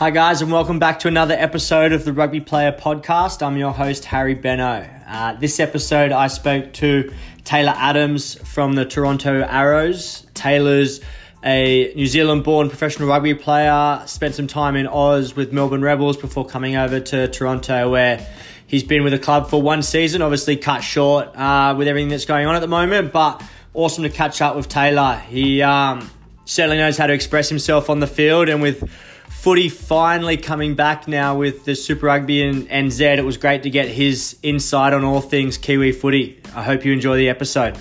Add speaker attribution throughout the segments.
Speaker 1: Hi, guys, and welcome back to another episode of the Rugby Player Podcast. I'm your host, Harry Benno. Uh, this episode, I spoke to Tayler Adams from the Toronto Arrows. Tayler's a New Zealand born professional rugby player, spent some time in Oz with Melbourne Rebels before coming over to Toronto, where he's been with the club for one season, obviously cut short uh, with everything that's going on at the moment, but awesome to catch up with Tayler. He um, certainly knows how to express himself on the field, and with footy finally coming back now with the Super Rugby and NZ, it was great to get his insight on all things Kiwi footy. I hope you enjoy the episode.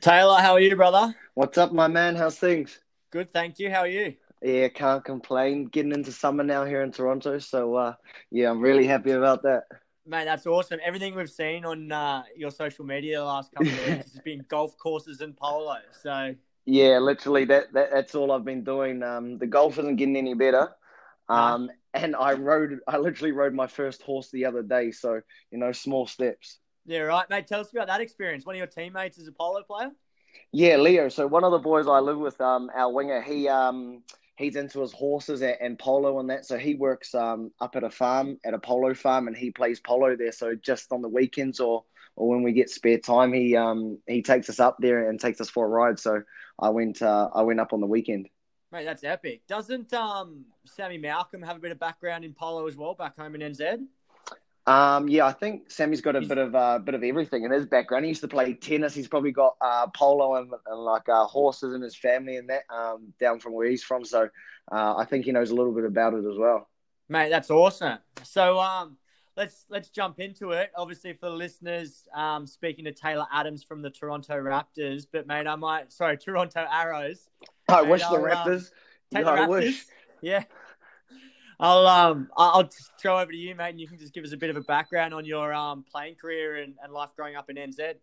Speaker 1: Tayler, how are you, brother?
Speaker 2: What's up, my man? How's things?
Speaker 1: Good, thank you. How are you?
Speaker 2: Yeah, can't complain. Getting into summer now here in Toronto, so uh, yeah, I'm really happy about that.
Speaker 1: Man, that's awesome. Everything we've seen on uh, your social media the last couple of weeks has been golf courses and polo. So
Speaker 2: yeah, literally that, that that's all I've been doing. Um, the golf isn't getting any better. Um, and I rode, I literally rode my first horse the other day. So you know, small steps.
Speaker 1: Yeah, right, mate. Tell us about that experience. One of your teammates is a polo player.
Speaker 2: Yeah, Leo. So one of the boys I live with, um, our winger, he um, he's into his horses and, and polo and that. So he works um up at a farm, at a polo farm, and he plays polo there. So just on the weekends or or when we get spare time, he um he takes us up there and takes us for a ride. So I went uh, I went up on the weekend.
Speaker 1: Mate, that's epic. Doesn't um Sammy Malcolm have a bit of background in polo as well back home in NZ?
Speaker 2: Um, yeah, I think Sammy's got a bit of uh, bit of everything in his background. He used to play tennis. He's probably got uh, polo and, and like uh, horses in his family and that um, down from where he's from. So uh, I think he knows a little bit about it as well.
Speaker 1: Mate, that's awesome. So um, let's let's jump into it. Obviously, for the listeners, um, speaking to Tayler Adams from the Toronto Raptors, but mate, I might sorry Toronto Arrows.
Speaker 2: I wish the um, Raptors.
Speaker 1: Um, yeah, I Raptors. wish. Yeah. I'll um I'll throw over to you, mate, and you can just give us a bit of a background on your um playing career and, and life growing up in NZ.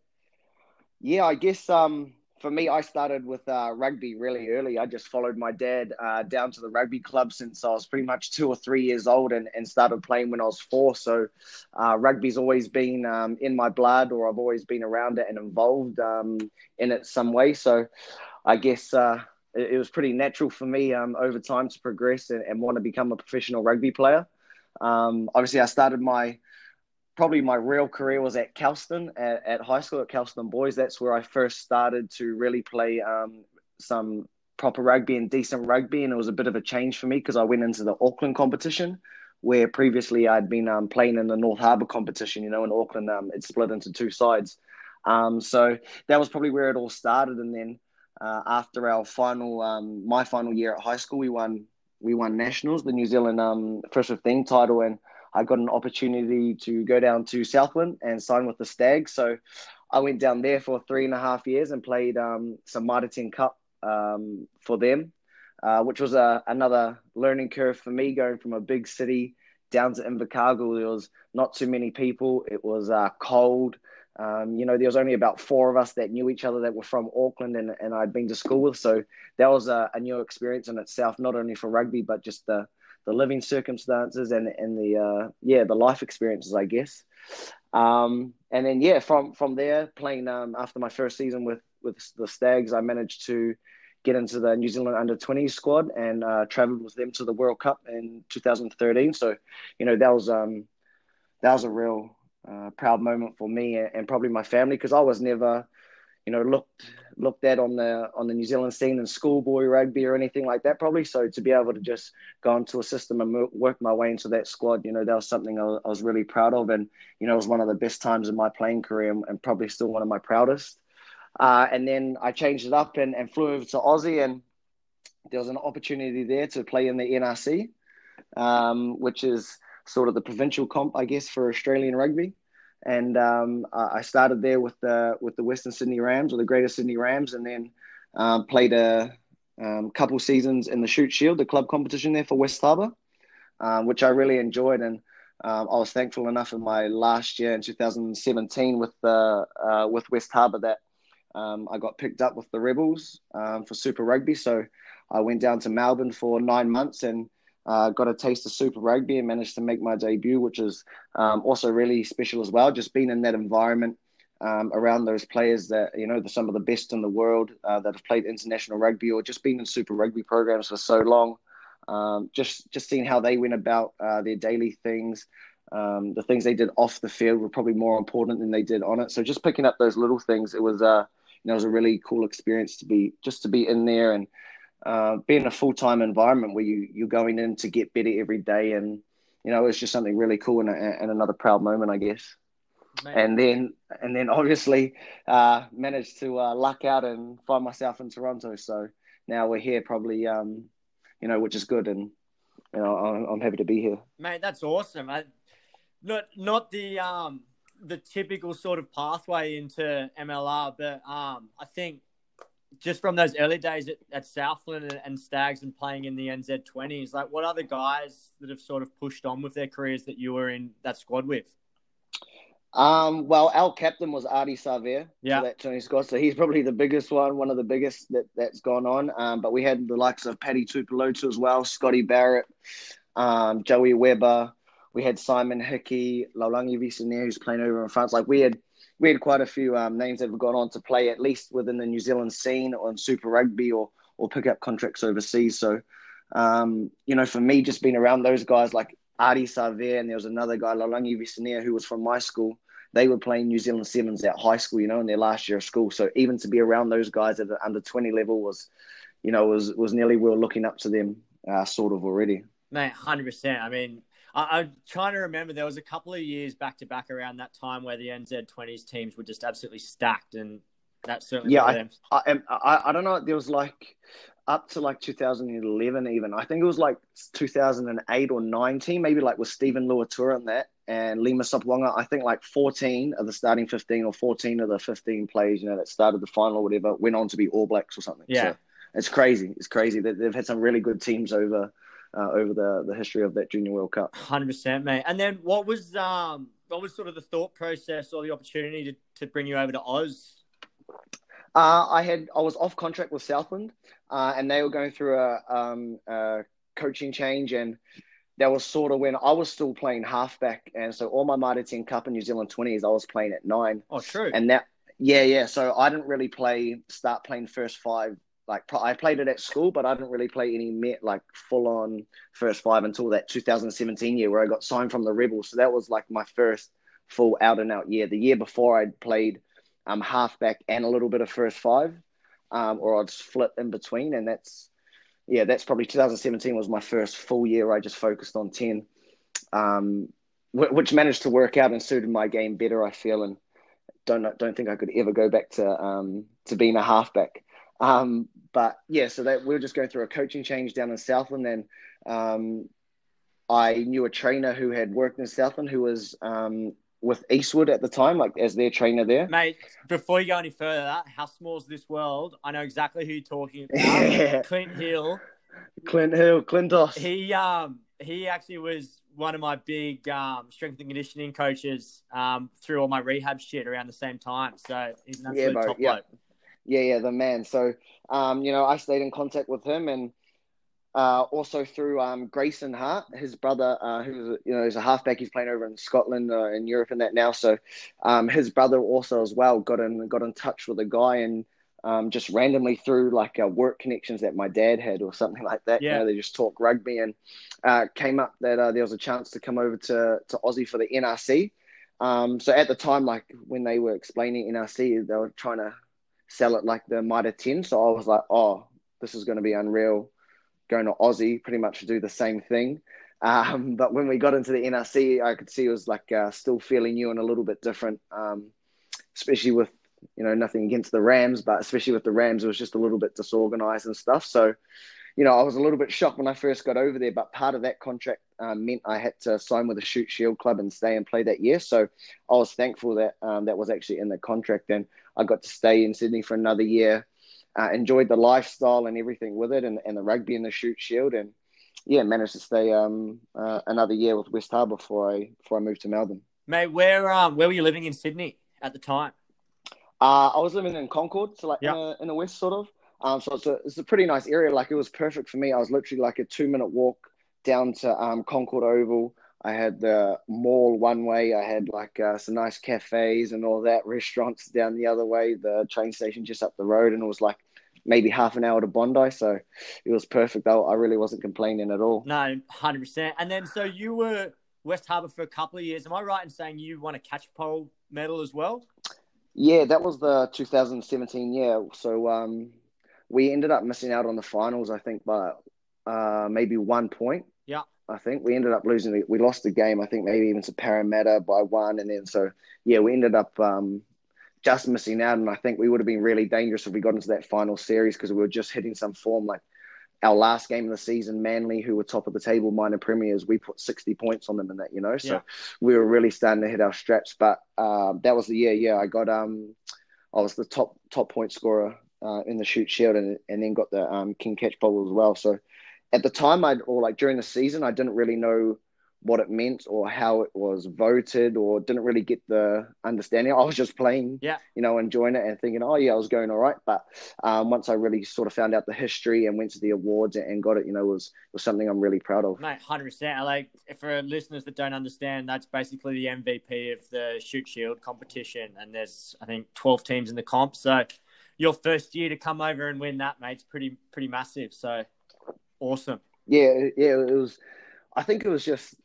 Speaker 2: Yeah, I guess um for me, I started with uh, rugby really early. I just followed my dad uh, down to the rugby club since I was pretty much two or three years old and, and started playing when I was four. So uh, rugby's always been um, in my blood, or I've always been around it and involved um, in it some way. So I guess uh, it, it was pretty natural for me um, over time to progress and, and, want to become a professional rugby player. Um, obviously, I started my probably my real career was at Kelston at, at, high school at Kelston Boys. That's where I first started to really play um, some proper rugby and decent rugby, and it was a bit of a change for me because I went into the Auckland competition. Where previously I'd been um, playing in the North Harbour competition, you know, in Auckland, um, it's split into two sides. Um, so that was probably where it all started. And then uh, after our final, um, my final year at high school, we won we won nationals, the New Zealand um, first 15 title, and I got an opportunity to go down to Southland and sign with the Stags. So I went down there for three and a half years and played um, some 10 Cup um, for them, uh, which was a, another learning curve for me going from a big city down to Invercargill. There was not too many people. It was uh, cold. Um, you know, there was only about four of us that knew each other that were from Auckland and, and I'd been to school with. So that was a, a new experience in itself, not only for rugby, but just the, the living circumstances and, and the, uh, yeah, the life experiences, I guess. Um, and then, yeah, from, from there, playing um, after my first season with, with the Stags, I managed to get into the New Zealand under 20 squad and uh, traveled with them to the World Cup in 2013. So, you know, that was, um, that was a real, uh, proud moment for me and, and probably my family because I was never, you know, looked looked at on the on the New Zealand scene in schoolboy rugby or anything like that. Probably so to be able to just go into a system and work my way into that squad, you know, that was something I, was really proud of, and you know, it was one of the best times in my playing career and, and probably still one of my proudest. Uh, and then I changed it up and, and flew over to Aussie, and there was an opportunity there to play in the NRC, um, which is sort of the provincial comp, I guess, for Australian rugby. And um, I started there with the with the Western Sydney Rams or the Greater Sydney Rams, and then um, played a um, couple seasons in the Shute Shield, the club competition there for West Harbour, um, which I really enjoyed. And um, I was thankful enough in my last year in 2017 with the uh, with West Harbour that um, I got picked up with the Rebels for Super Rugby. So I went down to Melbourne for nine months and uh, got a taste of Super Rugby and managed to make my debut, which is um, also really special as well. Just being in that environment, um, around those players that you know, some of the best in the world uh, that have played international rugby or just been in Super Rugby programs for so long. Um, just just seeing how they went about uh, their daily things. Um, the things they did off the field were probably more important than they did on it. So just picking up those little things, it was uh, you know, it was a really cool experience to be just to be in there and uh, be in a full time environment where you you're going in to get better every day, and you know, it's just something really cool and, and another proud moment, I guess. Man. And then and then obviously uh, managed to uh, luck out and find myself in Toronto. So now we're here, probably, um, you know, which is good, and you know, I'm, I'm happy to be here.
Speaker 1: Mate, that's awesome. I, not not the um the typical sort of pathway into MLR, but um I think just from those early days at, at Southland and, and, Stags and playing in the NZ20s, like what other guys that have sort of pushed on with their careers that you were in that squad with?
Speaker 2: Um, well, our captain was Ardie Savea, yeah, that Tony squad. So he's probably the biggest one, one of the biggest that that's gone on. Um, but we had the likes of Paddy Tuipulotu as well, Scotty Barrett, um, Joey Webber. We had Simon Hickey, Lolagi Visinia, who's playing over in France. Like we had we had quite a few um, names that have gone on to play at least within the New Zealand scene on Super Rugby or or pick up contracts overseas. So, um, you know, for me, just being around those guys like Ardie Savea and there was another guy, Lolagi Visinia, who was from my school. They were playing New Zealand Sevens at high school, you know, in their last year of school. So even to be around those guys at the under 20 level was, you know, was was nearly we were looking up to them uh, sort of already.
Speaker 1: Mate, 100%. I mean, I, am trying to remember. There was a couple of years back to back around that time where the NZ20s teams were just absolutely stacked, and that certainly
Speaker 2: yeah. I, I, I, I don't know. There was like up to like 2011 even. I think it was like 2008 or 19, maybe like with Steven Luatua and that and Lima Sopoaga. I think like 14 of the starting 15 or 14 of the 15 players, you know, that started the final or whatever, went on to be All Blacks or something.
Speaker 1: Yeah. So
Speaker 2: it's crazy. It's crazy that they've had some really good teams over uh, over the the history of that Junior World Cup.
Speaker 1: Hundred percent, mate. And then what was um what was sort of the thought process or the opportunity to, to bring you over to Oz?
Speaker 2: Uh, I had I was off contract with Southland, uh, and they were going through a, um, a coaching change, and that was sort of when I was still playing halfback, and so all my Mitre 10 Cup and New Zealand twenties, I was playing at nine.
Speaker 1: Oh, true.
Speaker 2: And that, yeah, yeah. So I didn't really play start playing first five like I played it at school, but I didn't really play any met like full on first five until that 2017 year where I got signed from the Rebels. So that was like my first full out and out year. The year before I'd played um halfback and a little bit of first five, um, or I'd split in between, and that's yeah, that's probably 2017 was my first full year. I just focused on 10, um, which managed to work out and suited my game better. I feel and don't don't think I could ever go back to um to being a halfback. Um, but yeah, so that we were just going through a coaching change down in Southland, and um, I knew a trainer who had worked in Southland who was um, with Eastwood at the time, like as their trainer there.
Speaker 1: Mate, before you go any further, how small is this world? I know exactly who you're talking about. Clint Hill.
Speaker 2: Clint Hill, Clintos.
Speaker 1: He um he actually was one of my big um, strength and conditioning coaches um, through all my rehab shit around the same time. So he's an absolute yeah, bro, top yeah. bloke.
Speaker 2: Yeah, yeah, the man. So, um, you know, I stayed in contact with him, and uh, also through um, Grayson Hart, his brother, uh, who's you know is a halfback. He's playing over in Scotland, uh, in Europe, and that now. So, um, his brother also as well got in got in touch with a guy, and um, just randomly through like uh, work connections that my dad had or something like that. Yeah. You know, they just talk rugby, and uh, came up that uh, there was a chance to come over to to Aussie for the NRC. Um, so at the time, like when they were explaining NRC, they were trying to sell it like the Mitre 10. So I was like, oh, this is going to be unreal. Going to Aussie, pretty much do the same thing. Um, but when we got into the NRC, I could see it was like uh, still fairly new and a little bit different, um, especially with, you know, nothing against the Rams, but especially with the Rams, it was just a little bit disorganized and stuff. So, you know, I was a little bit shocked when I first got over there, but part of that contract um, meant I had to sign with a Shute Shield club and stay and play that year. So I was thankful that um, that was actually in the contract, and I got to stay in Sydney for another year. Uh, enjoyed the lifestyle and everything with it, and, and the rugby and the Shute Shield, and yeah, managed to stay um, uh, another year with West Harbour before I before I moved to Melbourne.
Speaker 1: Mate, where um where were you living in Sydney at the time?
Speaker 2: Uh, I was living in Concord, so like yep. in, the, in the west, sort of. Um, so it's a, it's a pretty nice area. Like it was perfect for me. I was literally like a two minute walk down to um, Concord Oval. I had the mall one way. I had like uh, some nice cafes and all that. Restaurants down the other way. The train station just up the road, and it was like maybe half an hour to Bondi. So it was perfect. I, I really wasn't complaining at all.
Speaker 1: No, hundred percent. And then so you were West Harbour for a couple of years. Am I right in saying you won a Catchpole medal as well?
Speaker 2: Yeah, that was the 2017 year. So um, we ended up missing out on the finals, I think, by uh, maybe one point.
Speaker 1: Yeah.
Speaker 2: I think we ended up losing. We lost the game. I think maybe even to Parramatta by one, and then so yeah, we ended up um, just missing out. And I think we would have been really dangerous if we got into that final series because we were just hitting some form. Like our last game of the season, Manly, who were top of the table, minor premiers, we put sixty points on them in that. You know, so
Speaker 1: Yeah.
Speaker 2: we were really starting to hit our straps. But uh, that was the year. Yeah, I got um, I was the top top point scorer uh, in the Shute Shield, and and then got the um, Ken Catchpole as well. So at the time, I or like during the season, I didn't really know what it meant or how it was voted, or didn't really get the understanding. I was just playing,
Speaker 1: Yeah.
Speaker 2: you know, enjoying it and thinking, oh yeah, I was going all right. But um, once I really sort of found out the history and went to the awards and got it, you know, was was something I'm really proud of.
Speaker 1: Mate, hundred percent. Like for listeners that don't understand, that's basically the MVP of the Shute Shield competition, and there's I think twelve teams in the comp. So your first year to come over and win that, mate's pretty pretty massive. So awesome.
Speaker 2: Yeah, yeah, it was. I think it was just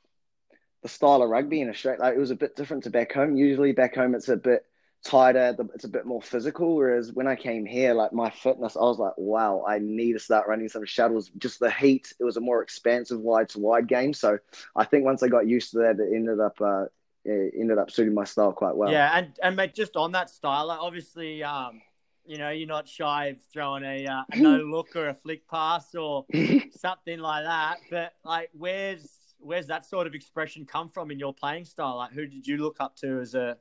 Speaker 2: the style of rugby in Australia. Like, it was a bit different to back home. Usually back home, it's a bit tighter. It's a bit more physical. Whereas when I came here, like my fitness, I was like, wow, I need to start running some shuttles. Just the heat. It was a more expansive wide to wide game. So I think once I got used to that, it ended up. Uh, it ended up suiting my style quite well.
Speaker 1: Yeah, and and mate, just on that style, like obviously, um, you know, you're not shy of throwing a, uh, a no look or a flick pass or something like that. But like, where's where's that sort of expression come from in your playing style? Like, who did you look up to as a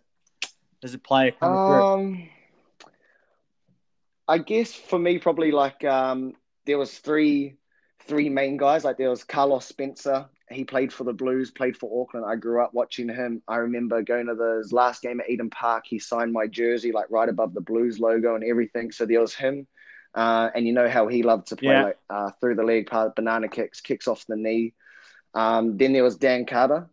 Speaker 1: as a player?
Speaker 2: Um, I guess for me, probably like um, there was three three main guys. Like there was Carlos Spencer. He played for the Blues, played for Auckland. I grew up watching him. I remember going to the his last game at Eden Park. He signed my jersey like right above the Blues logo and everything. So there was him. Uh, and you know how he loved to play
Speaker 1: Yeah.
Speaker 2: like uh, through the leg, part banana kicks, kicks off the knee. Um, then there was Dan Carter.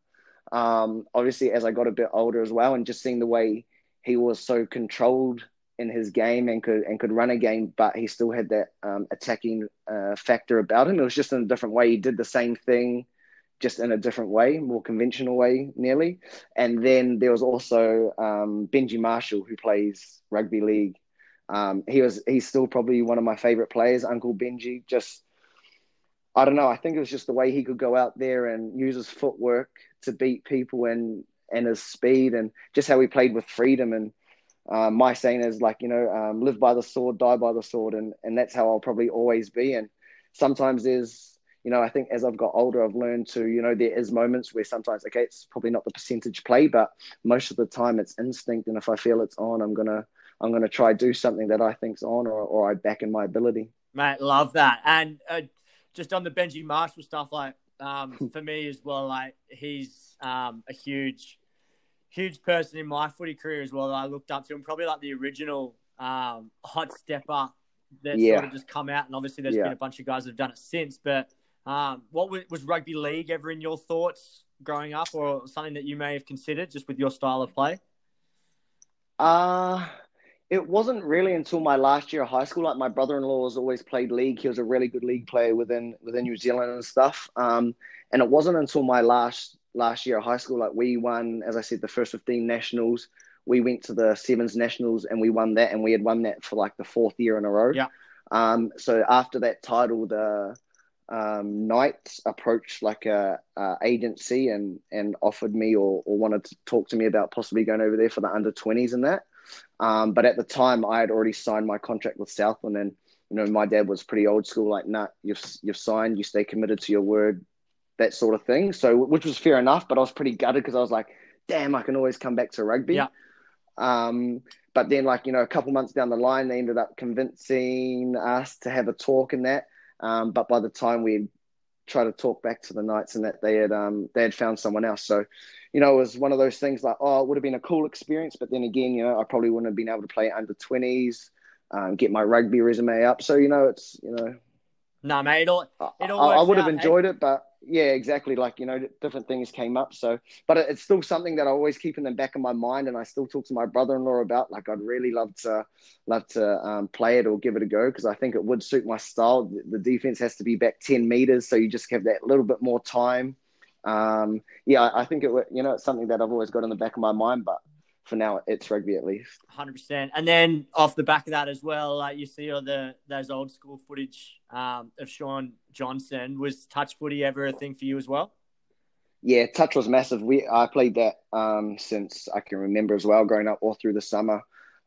Speaker 2: Um, obviously, as I got a bit older as well, and just seeing the way he was so controlled in his game and could and could run a game, but he still had that um, attacking uh, factor about him. It was just in a different way. He did the same thing, just in a different way, more conventional way, nearly. And then there was also um, Benji Marshall, who plays rugby league. Um, he was he's still probably one of my favorite players, Uncle Benji. Just I don't know. I think it was just the way he could go out there and use his footwork to beat people and and his speed and just how he played with freedom and uh, my saying is like you know um, live by the sword die by the sword and and that's how I'll probably always be and sometimes there's you know I think as I've got older I've learned to you know there is moments where sometimes okay it's probably not the percentage play but most of the time it's instinct and if I feel it's on I'm gonna I'm gonna try do something that I think's on or or I back in my ability
Speaker 1: Mate, love that. And uh, just on the Benji Marshall stuff, like um, for me as well, like he's um, a huge, huge person in my footy career as well. That I looked up to him, probably like the original um, hot stepper that
Speaker 2: Yeah.
Speaker 1: sort of just come out. And obviously, there's
Speaker 2: Yeah.
Speaker 1: been a bunch of guys that have done it since. But um, what was, was rugby league ever in your thoughts growing up, or something that you may have considered just with your style of play?
Speaker 2: Uh it wasn't really until my last year of high school. Like my brother-in-law has always played league. He was a really good league player within within New Zealand and stuff. Um, and it wasn't until my last last year of high school, like we won, as I said, the first fifteen nationals. We went to the sevens nationals and we won that, and we had won that for like the fourth year in a row.
Speaker 1: Yeah.
Speaker 2: Um, so after that title, the um, Knights approached like a, a agency and and offered me or, or wanted to talk to me about possibly going over there for the under twenties and that. Um, but at the time, I had already signed my contract with Southland, and you know my dad was pretty old school, like, "Nah, you've you've signed, you stay committed to your word," that sort of thing. So, which was fair enough, but I was pretty gutted because I was like, "Damn, I can always come back to rugby."
Speaker 1: Yeah.
Speaker 2: Um, but then, like you know, a couple months down the line, they ended up convincing us to have a talk and that. Um, but by the time we tried to talk back to the Knights and that they had um, they had found someone else, so you know, it was one of those things like, oh, it would have been a cool experience, but then again, you know, I probably wouldn't have been able to play under twenties, um, get my rugby resume up. So you know, it's you know,
Speaker 1: No, mate. It all,
Speaker 2: I,
Speaker 1: It all
Speaker 2: I- I would have
Speaker 1: out, hey?
Speaker 2: enjoyed it, but yeah, exactly. Like you know, different things came up. So, but it's still something that I always keep in the back of my mind, and I still talk to my brother-in-law about. Like, I'd really love to love to um, play it or give it a go because I think it would suit my style. The defense has to be back ten meters, so you just have that little bit more time. Um, yeah, I think it. You know, it's something that I've always got in the back of my mind, but for now it's rugby at least.
Speaker 1: Hundred percent. And then off the back of that as well, like you see all the those old school footage um, of Shaun Johnson. Was touch footy ever a thing for you as well?
Speaker 2: Yeah, touch was massive. We I played that um, since I can remember as well, growing up all through the summer.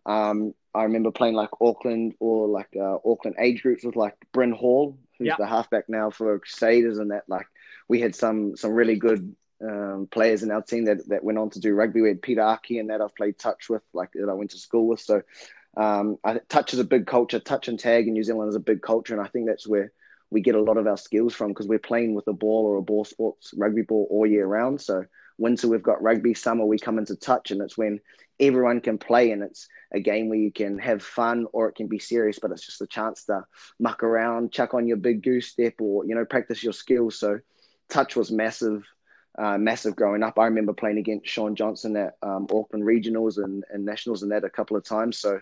Speaker 2: Um, I remember playing like Auckland or like uh, Auckland age groups with like Bryn Hall, who's yep. the halfback now for Crusaders, and that like we had some some really good um, players in our team that, that went on to do rugby. We had Pita Ahki and that I've played touch with, like that I went to school with. So um, I, touch is a big culture. Touch and tag in New Zealand is a big culture, and I think that's where we get a lot of our skills from because we're playing with a ball or a ball sports rugby ball all year round. So winter we've got rugby, summer we come into touch, and it's when everyone can play, and it's a game where you can have fun or it can be serious, but it's just a chance to muck around, chuck on your big goose step, or you know practice your skills. So touch was massive uh, massive growing up. I remember playing against Shaun Johnson at um, Auckland Regionals and, and Nationals and that a couple of times. So,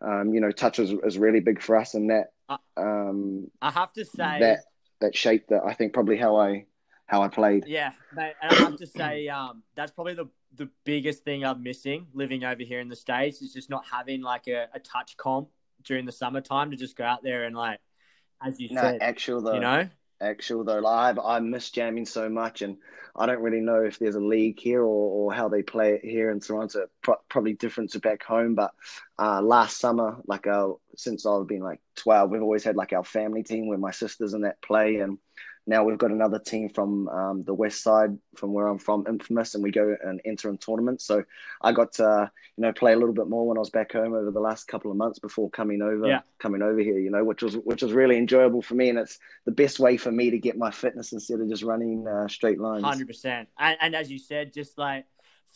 Speaker 2: um, you know, touch was, was really big for us, and that um,
Speaker 1: I have to say
Speaker 2: that that shaped that I think probably how I how I played.
Speaker 1: Yeah, mate, and I have to say um, that's probably the the biggest thing I'm missing living over here in the states is just not having like a, a touch comp during the summertime to just go out there and like as you no, said,
Speaker 2: actual though,
Speaker 1: you know,
Speaker 2: actual though. Like I, I miss jamming so much, and I don't really know if there's a league here or, or how they play it here in Toronto. Pro- probably different to back home, but uh, last summer, like uh, since I've been like twelve, we've always had like our family team where my sisters and that play, and now we've got another team from um, the west side, from where I'm from, Infamous, and we go and enter in tournaments. So I got to you know play a little bit more when I was back home over the last couple of months before coming over,
Speaker 1: yeah.
Speaker 2: coming over here. You know, which was which was really enjoyable for me, and it's the best way for me to get my fitness instead of just running uh, straight lines.
Speaker 1: Hundred percent, and as you said, just like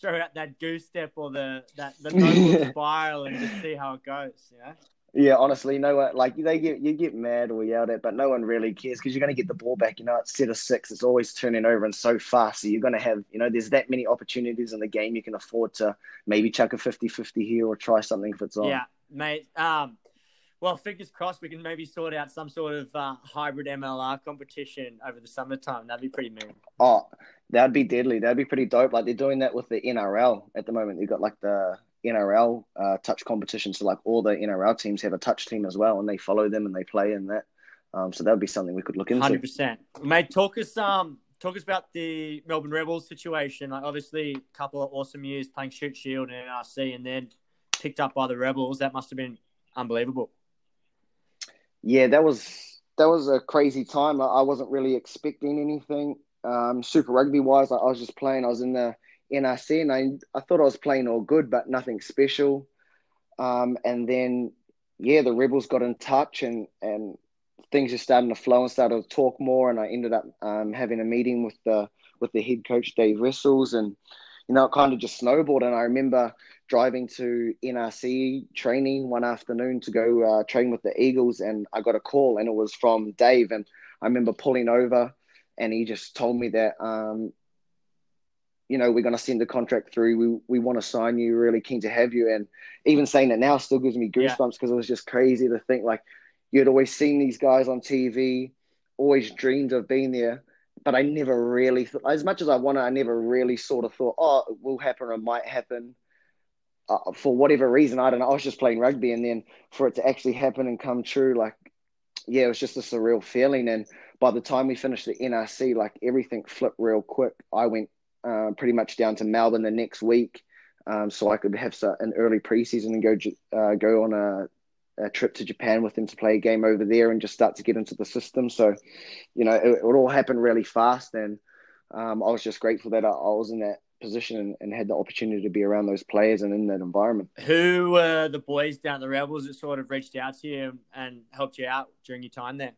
Speaker 1: throw out that goose step or the that the spiral and just see how it goes. Yeah.
Speaker 2: Yeah, honestly, no one like they get you get mad or yelled at, but no one really cares because you're going to get the ball back. You know, it's set of six. It's always turning over and so fast. So you're going to have, you know, there's that many opportunities in the game. You can afford to maybe chuck a 50-50 here or try something if it's on.
Speaker 1: Yeah, mate. Um, well, fingers crossed we can maybe sort out some sort of uh, hybrid MLR competition over the summertime. That'd be pretty mean.
Speaker 2: Oh, that'd be deadly. That'd be pretty dope. Like they're doing that with the NRL at the moment. They've got like the NRL uh, touch competition. So like all the NRL teams have a touch team as well, and they follow them and they play in that. Um, so that would be something we could look into.
Speaker 1: Hundred percent, mate. Talk us um talk us about the Melbourne Rebels situation. Like obviously, a couple of awesome years playing Shute Shield and NRC, and then picked up by the Rebels. That must have been unbelievable.
Speaker 2: Yeah, that was that was a crazy time. I wasn't really expecting anything um, Super Rugby wise. I was just playing. I was in the NRC, and I I thought I was playing all good, but nothing special. Um, and then yeah, the Rebels got in touch, and and things just starting to flow and started to talk more. And I ended up um, having a meeting with the with the head coach Dave Wessels, and you know it kind of just snowballed. And I remember driving to NRC training one afternoon to go uh, train with the Eagles, and I got a call, and it was from Dave, and I remember pulling over, and he just told me that um, you know, we're going to send the contract through. We we want to sign you. Really keen to have you. And even saying that now still gives me goosebumps because yeah. it was just crazy to think like you'd always seen these guys on TV, always dreamed of being there, but I never really, th- as much as I wanted, I never really sort of thought, oh, it will happen or it might happen. Uh, for whatever reason, I don't know. I was just playing rugby, and then for it to actually happen and come true, like, yeah, it was just a surreal feeling. And by the time we finished the NRC, like everything flipped real quick. I went uh, pretty much down to Melbourne the next week, um, so I could have an early preseason and go uh, go on a, a, trip to Japan with them to play a game over there and just start to get into the system. So, you know, it, it all happened really fast, and um, I was just grateful that I, I was in that position and, and, had the opportunity to be around those players and in that environment.
Speaker 1: Who were the boys down the Rebels that sort of reached out to you and helped you out during your time there?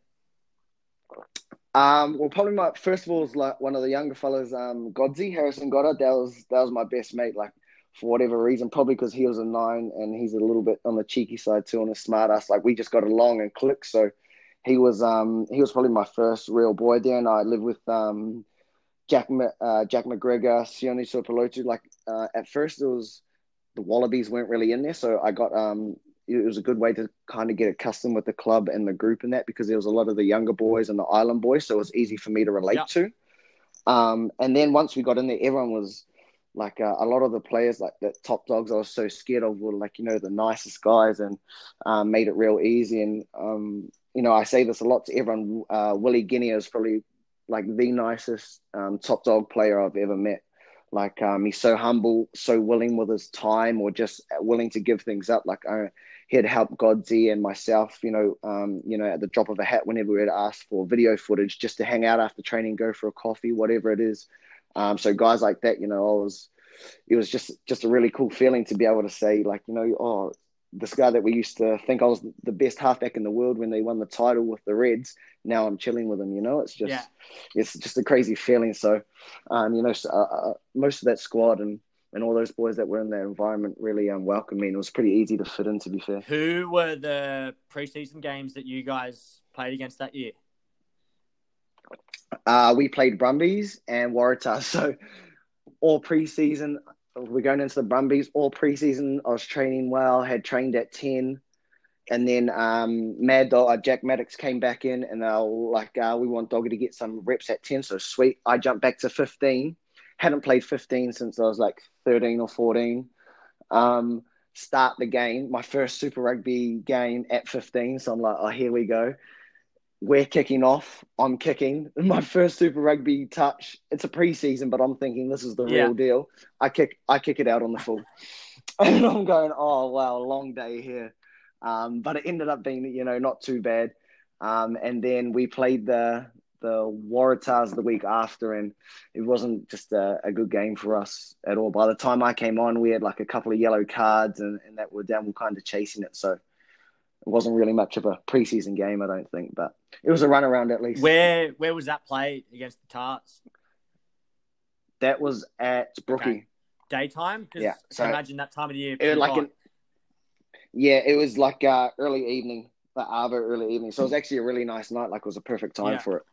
Speaker 2: Um, well, probably my first of all was like one of the younger fellas, um, Godsey Harrison Goddard. That was that was my best mate. Like for whatever reason, probably because he was a nine and he's a little bit on the cheeky side too, on the smart ass. Like we just got along and clicked. So he was um he was probably my first real boy there, and I lived with um Jack uh, Jack McGregor, Sione Tuipulotu. Like uh, at first, it was the Wallabies weren't really in there, so I got um it was a good way to kind of get accustomed with the club and the group and that because there was a lot of the younger boys and the island boys, so it was easy for me to relate yeah. to. Um, and then once we got in there, everyone was like uh, a lot of the players, like the top dogs, I was so scared of were like you know the nicest guys and um, made it real easy. And um, you know I say this a lot to everyone. Uh, Willie Genia is probably like the nicest um, top dog player I've ever met. Like um, he's so humble, so willing with his time, or just willing to give things up. Like uh, he'd help Godsey and myself, you know, um, you know, at the drop of a hat whenever we'd ask for video footage, just to hang out after training, go for a coffee, whatever it is. Um, so guys like that, you know, I was, it was just just a really cool feeling to be able to say, like, you know, oh, this guy that we used to think I was the best halfback in the world when they won the title with the Reds. Now I'm chilling with them. You know, it's just yeah. it's just a crazy feeling. So, um, you know, so, uh, uh, most of that squad and and all those boys that were in that environment really um, welcomed me, and it was pretty easy to fit in. To be fair,
Speaker 1: who were the preseason games that you guys played against that year?
Speaker 2: Uh, we played Brumbies and Waratahs. So all preseason, we're going into the Brumbies. All preseason, I was training well. Had trained at ten, and then um, Mad Dog, uh, Jack Maddocks came back in, and they were like, uh, "We want Doggy to get some reps at ten." So sweet. I jumped back to fifteen. Hadn't played fifteen since I was like thirteen or fourteen. Um, start the game, my first Super Rugby game at fifteen. So I'm like, "Oh, here we go." we're kicking off. I'm kicking my first Super Rugby touch. It's a preseason, but I'm thinking this is the yeah. real deal. I kick, I kick it out on the full, and I'm going, oh wow, long day here. Um, but it ended up being, you know, not too bad. Um, and then we played the the Waratahs the week after, and it wasn't just a, a, good game for us at all. By the time I came on, we had like a couple of yellow cards, and, and that were down, we're kind of chasing it. So it wasn't really much of a preseason game, I don't think, but it was a run around at least.
Speaker 1: Where where was that played against the Tarts?
Speaker 2: That was at Brookie. Okay.
Speaker 1: Daytime?
Speaker 2: Yeah.
Speaker 1: So imagine that time of the year.
Speaker 2: It, like an, yeah, it was like uh, early evening, the Arvo early evening. So it was actually a really nice night. Like it was a perfect time yeah. for it.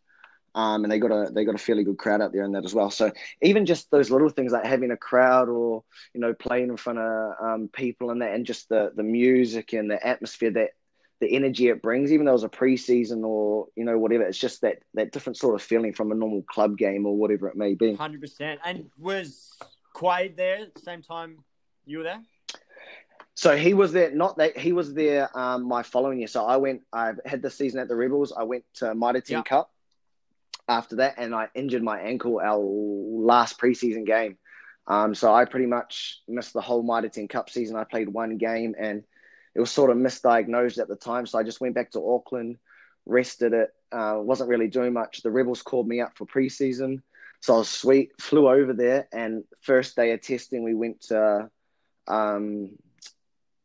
Speaker 2: Um, and they got a they got a fairly good crowd out there in that as well. So even just those little things like having a crowd or you know playing in front of um, people and that, and just the the music and the atmosphere that the energy it brings, even though it was a preseason or you know whatever. It's just that that different sort of feeling from a normal club game or whatever it may be.
Speaker 1: Hundred percent. And was Quade there at the same time you were there?
Speaker 2: So he was there. Not that he was there. Um, my following year. So I went. I had the season at the Rebels. I went to Mitre 10 yep. Cup after that, and I injured my ankle our last preseason game. Um, so I pretty much missed the whole Mitre 10 Cup season. I played one game and it was sort of misdiagnosed at the time. So I just went back to Auckland, rested it, uh, wasn't really doing much. The Rebels called me up for preseason. So I was sweet, flew over there, and first day of testing, we went to um,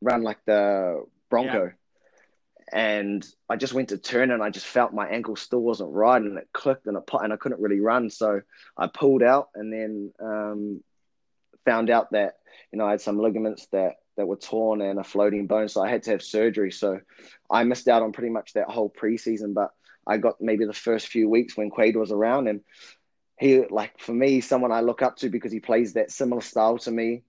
Speaker 2: run like the Bronco. Yeah. And I just went to turn and I just felt my ankle still wasn't right and it clicked and it and I couldn't really run. So I pulled out and then um, found out that, you know, I had some ligaments that that were torn and a floating bone. So I had to have surgery. So I missed out on pretty much that whole preseason, but I got maybe the first few weeks when Quade was around. And he, like, for me, someone I look up to because he plays that similar style to me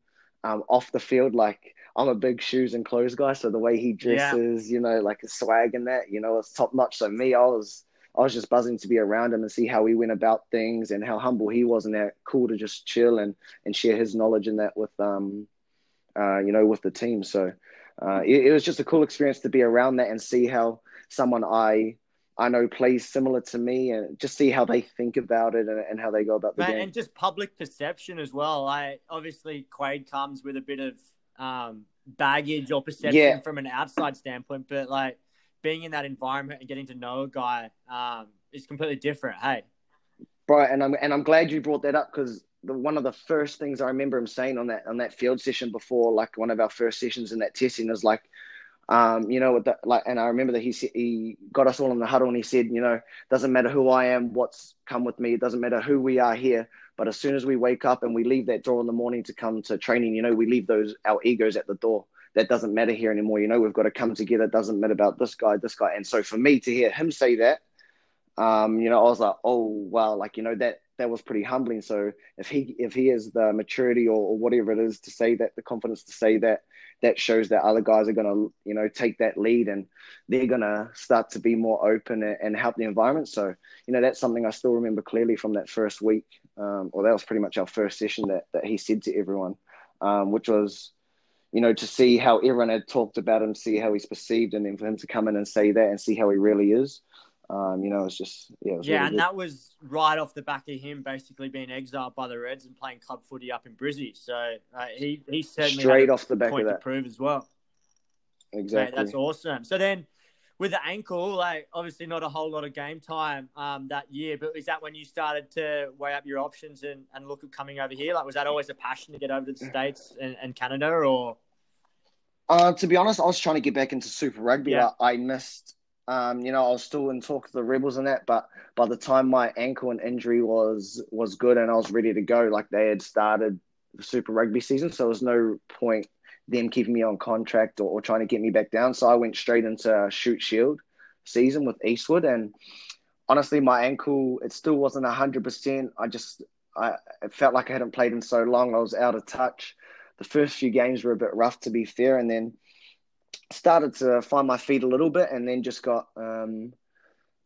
Speaker 2: um, off the field. Like, I'm a big shoes and clothes guy. So the way he dresses, yeah. you know, like his swag and that, you know, it's top notch. So me, I was. I was just buzzing to be around him and see how he went about things and how humble he was and that cool to just chill and, and share his knowledge in that with um uh, you know, with the team. So uh, it, it, was just a cool experience to be around that and see how someone I I know plays similar to me and just see how they think about it and, and how they go about the game.
Speaker 1: And just public perception as well. I obviously Quade comes with a bit of um, baggage or perception yeah. from an outside standpoint, but like being in that environment and getting to know a guy um, is completely different. Hey,
Speaker 2: right, and I'm and I'm glad you brought that up because the, one of the first things I remember him saying on that on that field session before, like one of our first sessions in that testing, is like, um, you know, with the, like, and I remember that he he got us all in the huddle and he said, you know, doesn't matter who I am, what's come with me, it doesn't matter who we are here, but as soon as we wake up and we leave that door in the morning to come to training, you know, we leave those our egos at the door that doesn't matter here anymore. You know, we've got to come together. It doesn't matter about this guy, this guy. And so for me to hear him say that, um, you know, I was like, oh wow, like you know that that was pretty humbling. So if he if he has the maturity or, or whatever it is to say that, the confidence to say that, that shows that other guys are going to you know take that lead and they're going to start to be more open and, and, help the environment. So you know that's something I still remember clearly from that first week, um, or that was pretty much our first session that that he said to everyone, um, which was. You know, to see how everyone had talked about him, see how he's perceived, and then for him to come in and say that and see how he really is, um, you know, it's just yeah. It
Speaker 1: yeah,
Speaker 2: really
Speaker 1: and
Speaker 2: good.
Speaker 1: that was right off the back of him basically being exiled by the Reds and playing club footy up in Brizzy. So uh, he he certainly
Speaker 2: straight off the back
Speaker 1: point
Speaker 2: of that
Speaker 1: to prove as well.
Speaker 2: Exactly.
Speaker 1: Mate, that's awesome. So then, with the ankle, like obviously not a whole lot of game time um, that year, but is that when you started to weigh up your options and, and look at coming over here? Like, was that always a passion to get over to the states and, and Canada, or?
Speaker 2: Uh, to be honest, I was trying to get back into Super Rugby.
Speaker 1: Yeah.
Speaker 2: I, I missed um, you know, I was still in talk of the Rebels and that, but by the time my ankle and injury was was good and I was ready to go, like they had started the Super Rugby season, so there was no point them keeping me on contract or, or trying to get me back down. So I went straight into Shute Shield season with Eastwood, and honestly, my ankle it still wasn't hundred percent. I just I it felt like I hadn't played in so long. I was out of touch. The first few games were a bit rough, to be fair, and then started to find my feet a little bit, and then just got um,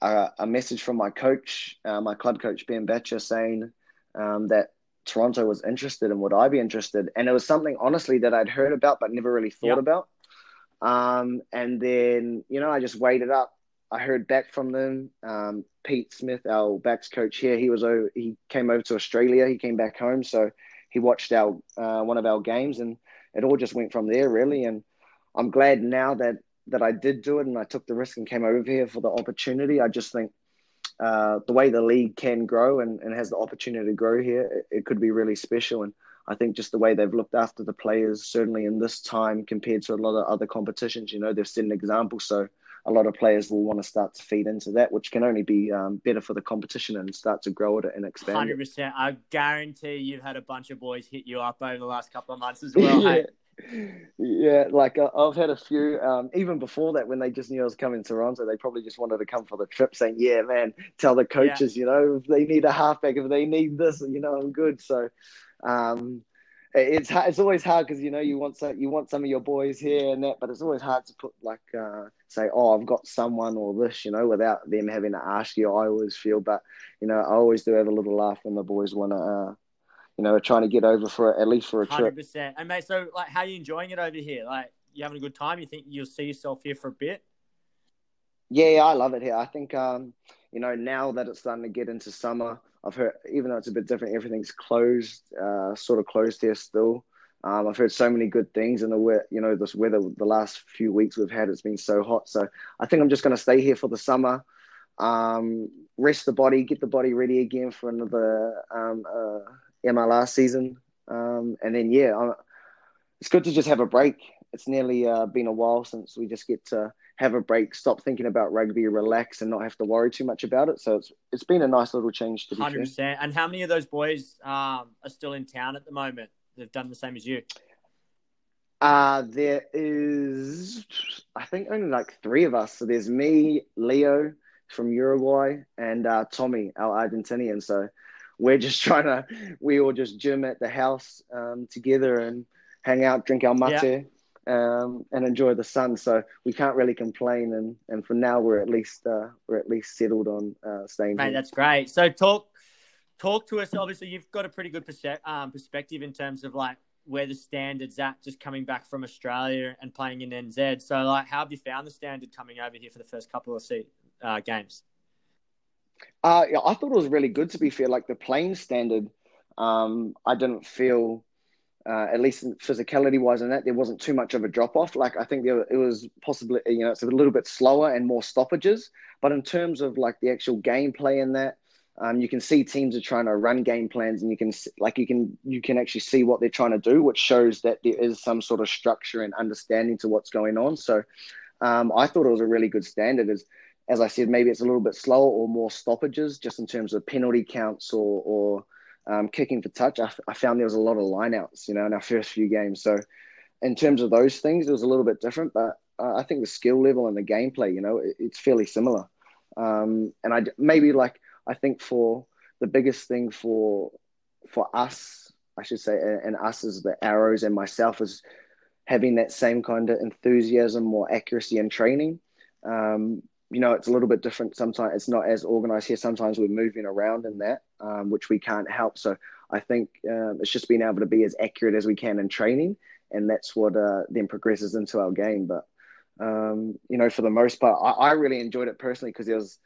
Speaker 2: a, a, message from my coach, uh, my club coach Ben Batcher, saying um, that Toronto was interested and would I be interested, and it was something honestly that I'd heard about but never really thought
Speaker 1: Yep.
Speaker 2: about. Um, and then you know I just waited up. I heard back from them. Um, Pete Smith, our backs coach here, he was over, he came over to Australia. He came back home, so he watched our uh, one of our games, and it all just went from there really. And I'm glad now that that I did do it and I took the risk and came over here for the opportunity. I just think uh, the way the league can grow and, and has the opportunity to grow here, it, it could be really special. And I think just the way they've looked after the players, certainly in this time compared to a lot of other competitions, you know, they've set an example. So a lot of players will want to start to feed into that, which can only be um, better for the competition and start to grow it and expand
Speaker 1: Hundred
Speaker 2: it.
Speaker 1: percent. I guarantee you've had a bunch of boys hit you up over the last couple of months as well.
Speaker 2: yeah.
Speaker 1: hey?
Speaker 2: Yeah, like uh, I've had a few. Um, even before that, when they just knew I was coming to Toronto, they probably just wanted to come for the trip, saying, "Yeah, man, tell the coaches, you know, if they need a halfback, if they need this, you know, I'm good." So, um, it's it's always hard because you know you want some you want some of your boys here and that, but it's always hard to put like uh, say, "Oh, I've got someone or this," you know, without them having to ask you. I always feel, but you know, I always do have a little laugh when the boys want to. Uh, you know, trying to get over for at least for a
Speaker 1: Hundred
Speaker 2: trip.
Speaker 1: percent. And mate, so like, how are you enjoying it over here? Like, you having a good time? You think you'll see yourself here for a bit?
Speaker 2: Yeah, yeah, I love it here. I think, um, you know, now that it's starting to get into summer, I've heard, even though it's a bit different, everything's closed, uh, sort of closed here still. Um, I've heard so many good things, and the we- you know this weather the last few weeks we've had it's been so hot. So I think I'm just going to stay here for the summer, um, rest the body, get the body ready again for another um, uh, MLR season, um, and then yeah, i it's good to just have a break. It's nearly uh, been a while since we just get to have a break, stop thinking about rugby, relax, and not have to worry too much about it. So it's it's been a nice little change to be
Speaker 1: Hundred
Speaker 2: fair.
Speaker 1: percent. And how many of those boys um, are still in town at the moment? They've done the same as you.
Speaker 2: Uh, there is, I think, only like three of us. So there's me, Leo from Uruguay, and uh, Tommy, our Argentinian. So we're just trying to, we all just gym at the house um, together and hang out, drink our mate, um, and enjoy the sun. So we can't really complain. And, and for now, we're at least uh, we're at least settled on uh, staying
Speaker 1: Mate,
Speaker 2: here.
Speaker 1: that's great. So talk talk to us. Obviously, you've got a pretty good perce- um, perspective in terms of like where the standards at just coming back from Australia and playing in NZ. So like, how have you found the standard coming over here for the first couple of se- uh, games?
Speaker 2: Uh, yeah, I thought it was really good. To be fair, like the playing standard, um, I didn't feel, uh, at least physicality wise, in that there wasn't too much of a drop off. Like I think there, it was possibly, you know, it's a little bit slower and more stoppages. But in terms of like the actual gameplay in that, um, you can see teams are trying to run game plans, and you can like you can you can actually see what they're trying to do, which shows that there is some sort of structure and understanding to what's going on. So um, I thought it was a really good standard. As as I said, maybe it's a little bit slower or more stoppages, just in terms of penalty counts or or um, kicking for touch. I, I found there was a lot of lineouts, you know, in our first few games. So in terms of those things, it was a little bit different, but I think the skill level and the gameplay, you know, it, it's fairly similar. Um, and I maybe like I think for the biggest thing for for us, I should say, and us as the arrows and myself is having that same kind of enthusiasm, more accuracy and training. Um, you know, it's a little bit different. Sometimes it's not as organized here. Sometimes we're moving around in that, um, which we can't help. So I think um, it's just being able to be as accurate as we can in training, and that's what uh, then progresses into our game. But um, you know, for the most part, I, I really enjoyed it personally because it was,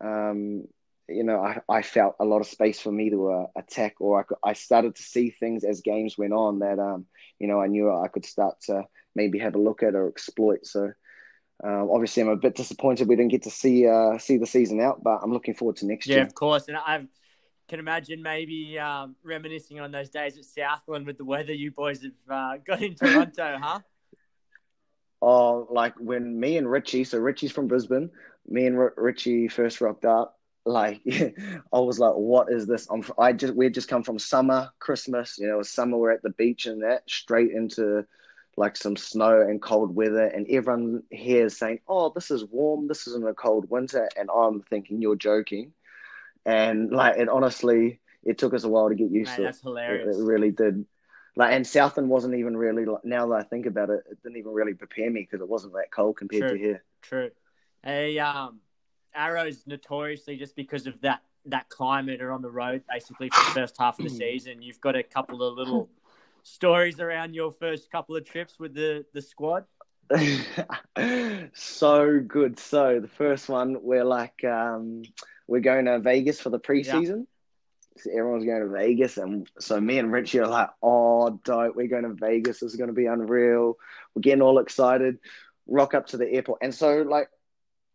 Speaker 2: um, you know, I, I felt a lot of space for me to uh, attack, or I, I started to see things as games went on that, um, you know, I knew I could start to maybe have a look at or exploit. So. Um, obviously, I'm a bit disappointed we didn't get to see uh, see the season out, but I'm looking forward to next
Speaker 1: yeah,
Speaker 2: year.
Speaker 1: Yeah, of course. And I can imagine maybe um, reminiscing on those days at Southland with the weather you boys have uh, got in Toronto, huh?
Speaker 2: Oh, like when me and Richie, so Richie's from Brisbane, me and R- Richie first rocked up. Like, I was like, "What is this?" I'm, I just we had just come from summer, Christmas. You know, summer we're at the beach and that straight into like some snow and cold weather, and everyone here is saying, "Oh, this is warm. This isn't a cold winter," and I'm thinking you're joking, and like it honestly, it took us a while to get used
Speaker 1: Man,
Speaker 2: to
Speaker 1: that's
Speaker 2: it.
Speaker 1: hilarious.
Speaker 2: It, it really did. Like, and Southland wasn't even really. like. Now that I think about it, it didn't even really prepare me because it wasn't that cold compared
Speaker 1: True.
Speaker 2: to here.
Speaker 1: True. A um, Arrows notoriously just because of that that climate are on the road basically for the first half of the season. You've got a couple of little stories around your first couple of trips with the the squad.
Speaker 2: so good. So the first one, we're like, um, we're going to Vegas for the preseason. So everyone's going to Vegas, and so me and Richie are like, "Oh, dope! We're going to Vegas. This is going to be unreal." We're getting all excited. Rock up to the airport, and so like,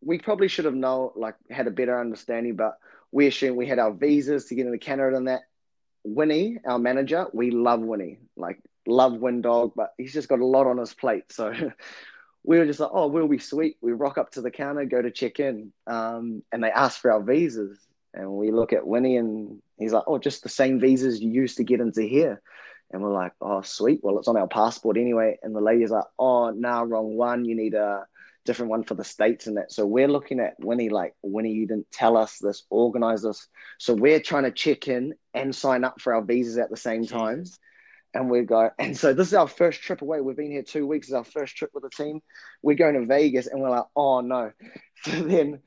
Speaker 2: we probably should have known, like, had a better understanding, but we assumed we had our visas to get into Canada and that. Winnie, our manager, we love Winnie, like love Win Dog, but he's just got a lot on his plate. So we were just like, oh, we'll be sweet. We rock up to the counter, go to check in, um, and they ask for our visas. And we look at Winnie and he's like, oh, just the same visas you used to get into here. And we're like, oh, sweet. Well, it's on our passport anyway. And the lady's like, oh, nah, wrong one. You need a different one for the States and that. So we're looking at Winnie like, Winnie, you didn't tell us this, organize this. So we're trying to check in and sign up for our visas at the same time. And we go, and so this is our first trip away. We've been here two weeks. It's our first trip with the team. We're going to Vegas, and we're like, oh no. So then,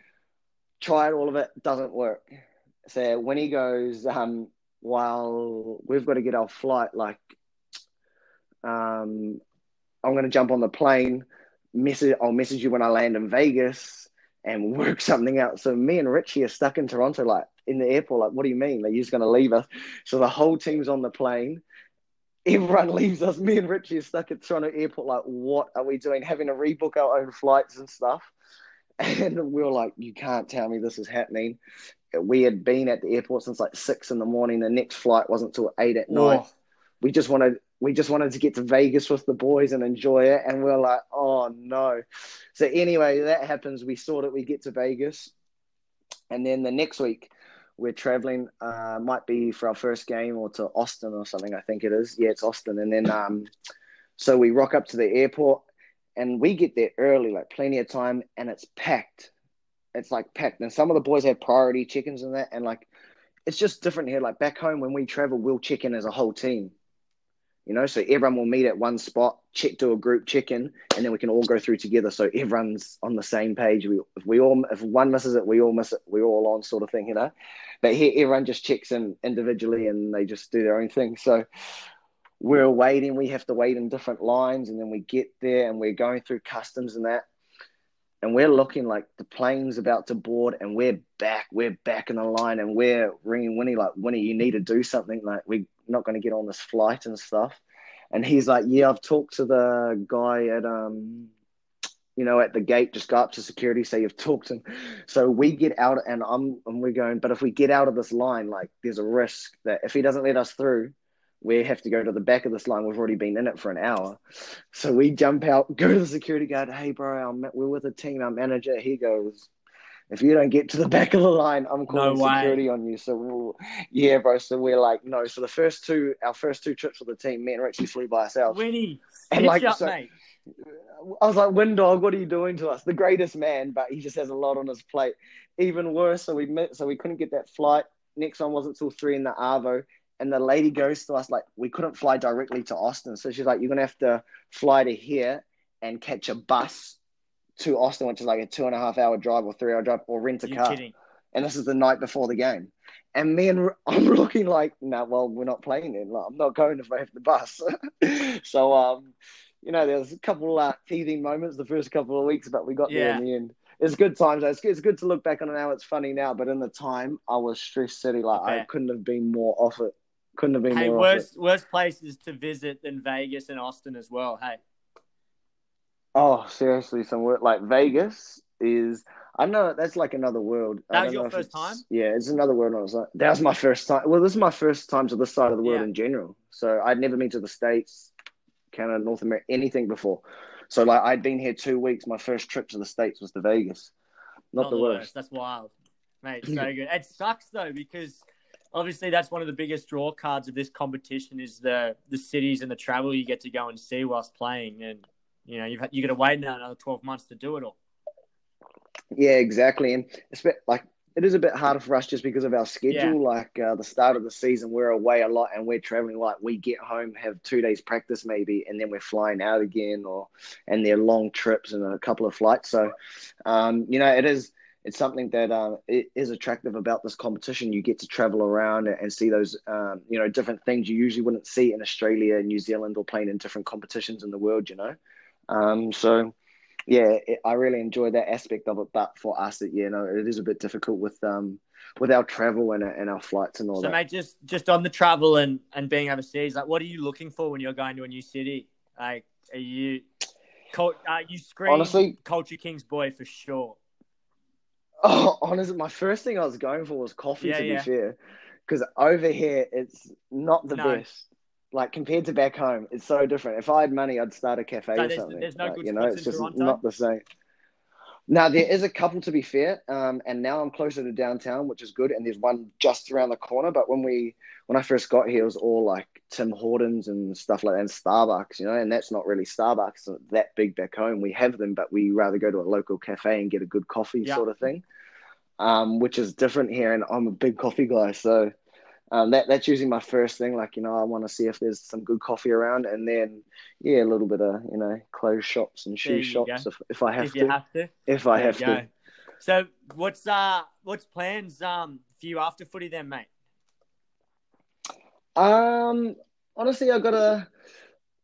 Speaker 2: tried all of it, doesn't work. So when he goes, um, while we've got to get our flight, like, um, I'm going to jump on the plane. Message, I'll message you when I land in Vegas and work something out. So me and Richie are stuck in Toronto, like in the airport. Like, what do you mean? Like, you're just going to leave us? So the whole team's on the plane everyone leaves us. Me and Richie are stuck at Toronto Airport. Like, what are we doing? Having to rebook our own flights and stuff. And we were like, you can't tell me this is happening. We had been at the airport since like six in the morning. The next flight wasn't till eight at night. We just wanted we just wanted to get to Vegas with the boys and enjoy it. And we are like, oh no. So anyway, that happens. We sort it. We get to Vegas, and then the next week we're traveling. Uh, might be for our first game or to Austin or something. I think it is. Yeah, it's Austin. And then um, so we rock up to the airport, and we get there early, like plenty of time, and it's packed. It's like packed, and some of the boys have priority chickens and that, and like it's just different here. Like back home, when we travel, we'll check in as a whole team. You know, so everyone will meet at one spot, check to a group check in, and then we can all go through together. So everyone's on the same page. We, if we all, if one misses it, we all miss it. We're all on, sort of thing, you know. But here, everyone just checks in individually, and they just do their own thing. So we're waiting. We have to wait in different lines, and then we get there, and we're going through customs and that. And we're looking like the plane's about to board, and we're back. We're back in the line, and we're ringing Winnie like, Winnie, you need to do something. Like we not going to get on this flight and stuff. And he's like, yeah, I've talked to the guy at, um, you know, at the gate, just go up to security, say you've talked to him. So we get out and I'm, and we're going, but if we get out of this line, like there's a risk that if he doesn't let us through, we have to go to the back of this line. We've already been in it for an hour. So we jump out, go to the security guard. Hey, bro, I'm, we're with a team, our manager. He goes, if you don't get to the back of the line, I'm calling no security on you. So yeah, bro. So we're like, no. So the first two, our first two trips with the team, me and Richie flew by ourselves.
Speaker 1: Winnie, and like, up, so, mate.
Speaker 2: I was like, Windog, what are you doing to us? The greatest man, but he just has a lot on his plate. Even worse, so we met, so we couldn't get that flight. Next one wasn't till three in the Arvo, and the lady goes to us like, we couldn't fly directly to Austin, so she's like, you're gonna have to fly to here and catch a bus to Austin, which is like a two and a half hour drive or three hour drive, or rent a You're car. Kidding. And this is the night before the game. And me and I'm looking like, no, nah, well, we're not playing then. Like, I'm not going if I have the bus. so, um, you know, there's a couple uh, teething moments the first couple of weeks, but we got yeah. there in the end. It's good times. It's good, it's good to look back on it now. It's funny now, but in the time, I was stressed city. Like I couldn't have been more off it. Couldn't have been
Speaker 1: hey,
Speaker 2: more.
Speaker 1: worst worst places to visit than Vegas and Austin as well. Hey.
Speaker 2: Oh, seriously, some work like Vegas is. I know that's like another world.
Speaker 1: That was your first time.
Speaker 2: Yeah, it's another world. I was like, that was my first time. Well, this is my first time to this side of the world yeah. in general. So I'd never been to the states, Canada, North America, anything before. So like I'd been here two weeks. My first trip to the states was to Vegas. Not, Not the, the worst. worst.
Speaker 1: That's wild, mate. So good. It sucks though because obviously that's one of the biggest draw cards of this competition is the the cities and the travel you get to go and see whilst playing and you know, you've you got to wait now another twelve months to do it all.
Speaker 2: Yeah, exactly, and it's bit, like it is a bit harder for us just because of our schedule. Yeah. Like uh, the start of the season, we're away a lot and we're traveling. Like we get home, have two days practice maybe, and then we're flying out again, or and they're long trips and a couple of flights. So, um, you know, it is it's something that uh, is attractive about this competition. You get to travel around and see those, um, you know, different things you usually wouldn't see in Australia, New Zealand, or playing in different competitions in the world. You know, um, so yeah, it, I really enjoy that aspect of it. But for us, it, you know, it is a bit difficult with um with our travel and, and our flights and all
Speaker 1: so,
Speaker 2: that.
Speaker 1: So, mate, just just on the travel and and being overseas, like, what are you looking for when you're going to a new city? Like, are you uh, you scream honestly Culture Kings boy for sure.
Speaker 2: Oh, honestly, my first thing I was going for was coffee. Yeah, to yeah. be fair, because over here it's not the no. best like compared to back home, it's so different. If I had money, I'd start a cafe so or something. There's no like, good you know, it's just Toronto? not the same. Now there is a couple to be fair, um, and now I'm closer to downtown, which is good. And there's one just around the corner. But when we when I first got here, it was all like Tim Hortons and stuff like that, and Starbucks, you know. And that's not really Starbucks that big back home. We have them, but we rather go to a local cafe and get a good coffee, yep. sort of thing. Um, which is different here, and I'm a big coffee guy, so um, that that's usually my first thing. Like you know, I want to see if there's some good coffee around, and then yeah, a little bit of you know clothes shops and shoe shops if, if I have
Speaker 1: if
Speaker 2: to.
Speaker 1: have to.
Speaker 2: If I there have to.
Speaker 1: So what's uh what's plans um for you after footy then, mate?
Speaker 2: Um, honestly, I've got a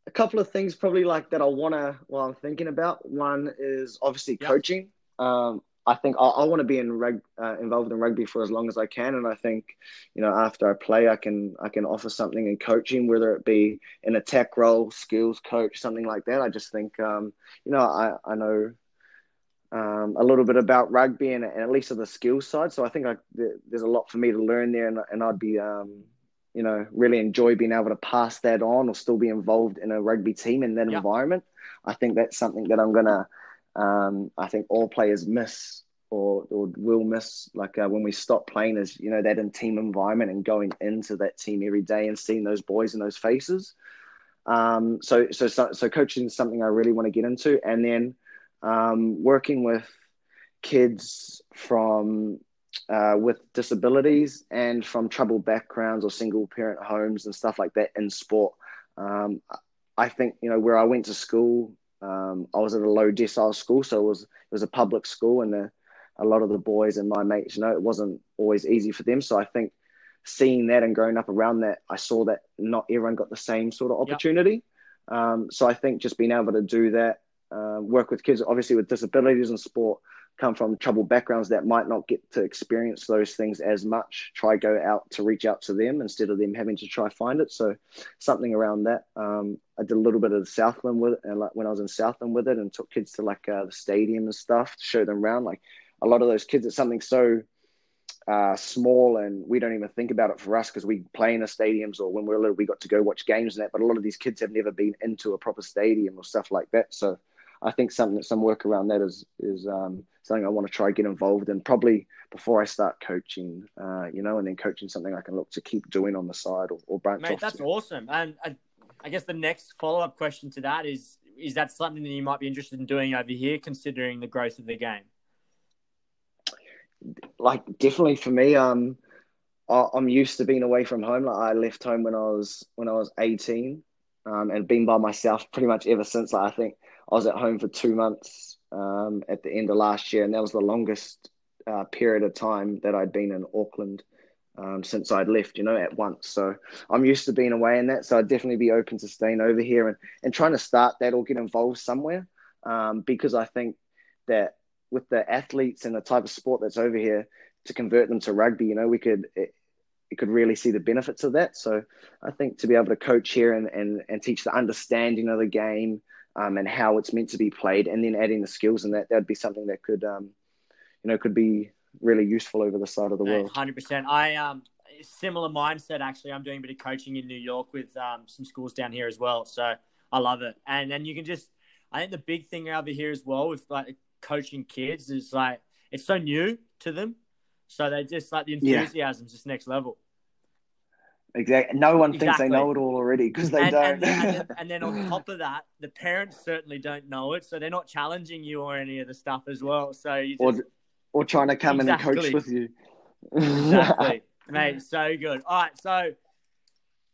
Speaker 2: a couple of things probably like that I wanna. Well, I'm thinking about. One is obviously yep. coaching. Um, I think I, I want to be in reg, uh, involved in rugby for as long as I can, and I think, you know, after I play, I can I can offer something in coaching, whether it be an attack role, skills coach, something like that. I just think, um, you know, I I know um, a little bit about rugby and, and, at least of the skills side, so I think I, there's a lot for me to learn there, and, and I'd be, um, you know, really enjoy being able to pass that on or still be involved in a rugby team in that environment. I think that's something that I'm gonna um, I think all players miss or, or will miss like uh, when we stop playing is you know that in team environment and going into that team every day and seeing those boys and those faces. Um, so, so so so coaching is something I really want to get into, and then um, working with kids from uh, with disabilities and from troubled backgrounds or single parent homes and stuff like that in sport. Um, I think you know where I went to school um, I was at a low decile school, so it was it was a public school, and the, a lot of the boys and my mates, you know, it wasn't always easy for them. So I think seeing that and growing up around that, I saw that not everyone got the same sort of opportunity. Yep. Um, so I think just being able to do that, uh, work with kids, obviously with disabilities in sport, come from troubled backgrounds that might not get to experience those things as much try go out to reach out to them instead of them having to try find it. So something around that um, i did a little bit of southland with it and like when i was in southland with it and took kids to like uh, the stadium and stuff to show them around. Like a lot of those kids it's something so uh, small and we don't even think about it for us because we play in the stadiums or when we we're little we got to go watch games and that but a lot of these kids have never been into a proper stadium or stuff like that. So I think something some work around that is is um, something I want to try get involved in probably before I start coaching, uh, you know, and then coaching something I can look to keep doing on the side or, or branch
Speaker 1: Mate,
Speaker 2: off.
Speaker 1: that's
Speaker 2: to.
Speaker 1: awesome. And I, I guess the next follow up question to that is is that something that you might be interested in doing over here, considering the growth of the game?
Speaker 2: Like definitely for me, um, I, I'm used to being away from home. Like I left home when I was when I was 18, um, and been by myself pretty much ever since. Like I think I was at home for two months um, at the end of last year, and that was the longest uh, period of time that I'd been in Auckland um, since I'd left, you know, at once. So I'm used to being away in that. So I'd definitely be open to staying over here and, and trying to start that or get involved somewhere um, because I think that with the athletes and the type of sport that's over here, to convert them to rugby, you know, we could. It, it could really see the benefits of that. So I think to be able to coach here and, and, and teach the understanding of the game um, and how it's meant to be played, and then adding the skills and that, that'd be something that could, um, you know, could be really useful over the side of the world.
Speaker 1: Hundred percent. I um similar mindset actually. I'm doing a bit of coaching in New York with um, some schools down here as well. So I love it. And then you can just I think the big thing over here as well with like coaching kids is like it's so new to them. So they just like the enthusiasm is just next level.
Speaker 2: Exactly. No one thinks
Speaker 1: Exactly.
Speaker 2: they know it all already because they
Speaker 1: and,
Speaker 2: don't.
Speaker 1: and, then, and, then, and then on top of that, the parents certainly don't know it, so they're not challenging you or any of the stuff as well. So you
Speaker 2: or,
Speaker 1: just
Speaker 2: or trying to come in and coach with you.
Speaker 1: exactly, mate. So good. All right, so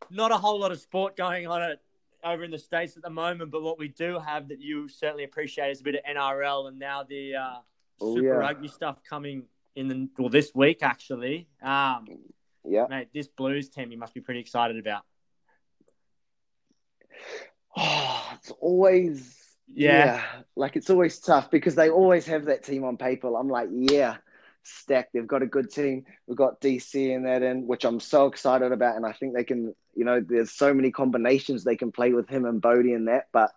Speaker 1: not a whole lot of sport going on at, over in the states at the moment, but what we do have that you certainly appreciate is a bit of NRL and now the uh,
Speaker 2: Oh,
Speaker 1: Super
Speaker 2: yeah.
Speaker 1: Rugby stuff coming in the well this week actually. Um,
Speaker 2: yeah.
Speaker 1: mate, this Blues team you must be pretty excited about.
Speaker 2: Oh, it's always
Speaker 1: Yeah.
Speaker 2: like it's always tough because they always have that team on paper. I'm like, yeah, stacked. They've got a good team. We've got DC in that in, which I'm so excited about, and I think they can. You know, there's so many combinations they can play with him and Bodie in that. But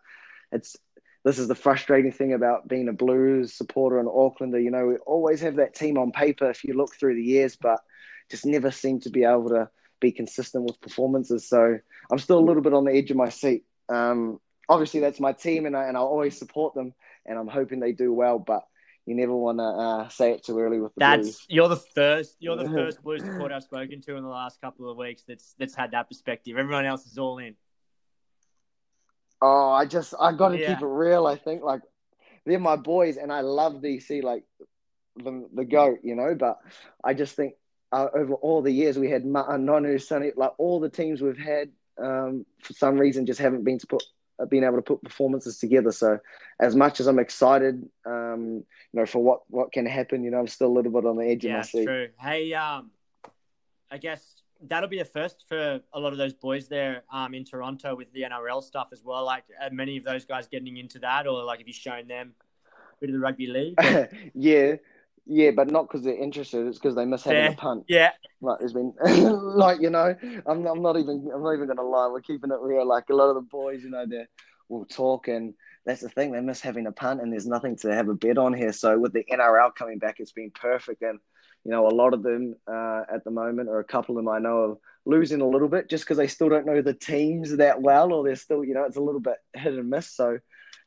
Speaker 2: it's this is the frustrating thing about being a Blues supporter in Aucklander. You know, we always have that team on paper if you look through the years, but just never seem to be able to be consistent with performances. So I'm still a little bit on the edge of my seat. Um, obviously, that's my team, and I and I'll always support them, and I'm hoping they do well. But you never want to uh, say it too early with the
Speaker 1: That's
Speaker 2: Blues.
Speaker 1: you're the first you're the first Blues supporter I've spoken to in the last couple of weeks that's that's had that perspective. Everyone else is all in.
Speaker 2: Oh, I just I got to
Speaker 1: Yeah.
Speaker 2: keep it real. I think like they're my boys, and I love DC like the the goat, you know. But I just think uh, over all the years we had Nonu, Sonny, like all the teams we've had, um, for some reason just haven't been to put uh, been able to put performances together. So as much as I'm excited, um, you know, for what what can happen, you know, I'm still a little bit on the edge of
Speaker 1: Yeah,
Speaker 2: my seat.
Speaker 1: true. Hey, um, I guess that'll be a first for a lot of those boys there um, in Toronto with the NRL stuff as well. Like, are many of those guys getting into that, or like have you shown them a bit of the rugby league?
Speaker 2: Yeah, yeah, but not because they're interested. It's because they miss having
Speaker 1: Fair.
Speaker 2: a punt.
Speaker 1: yeah,
Speaker 2: Like there's been, like you know, I'm I'm not even I'm not even gonna lie. We're keeping it real. Like a lot of the boys, you know, they will talk, and that's the thing. They miss having a punt, and there's nothing to have a bet on here. So with the NRL coming back, it's been perfect. And you know, a lot of them uh, at the moment, or a couple of them I know, are losing a little bit just because they still don't know the teams that well, or they're still, you know, it's a little bit hit and miss. So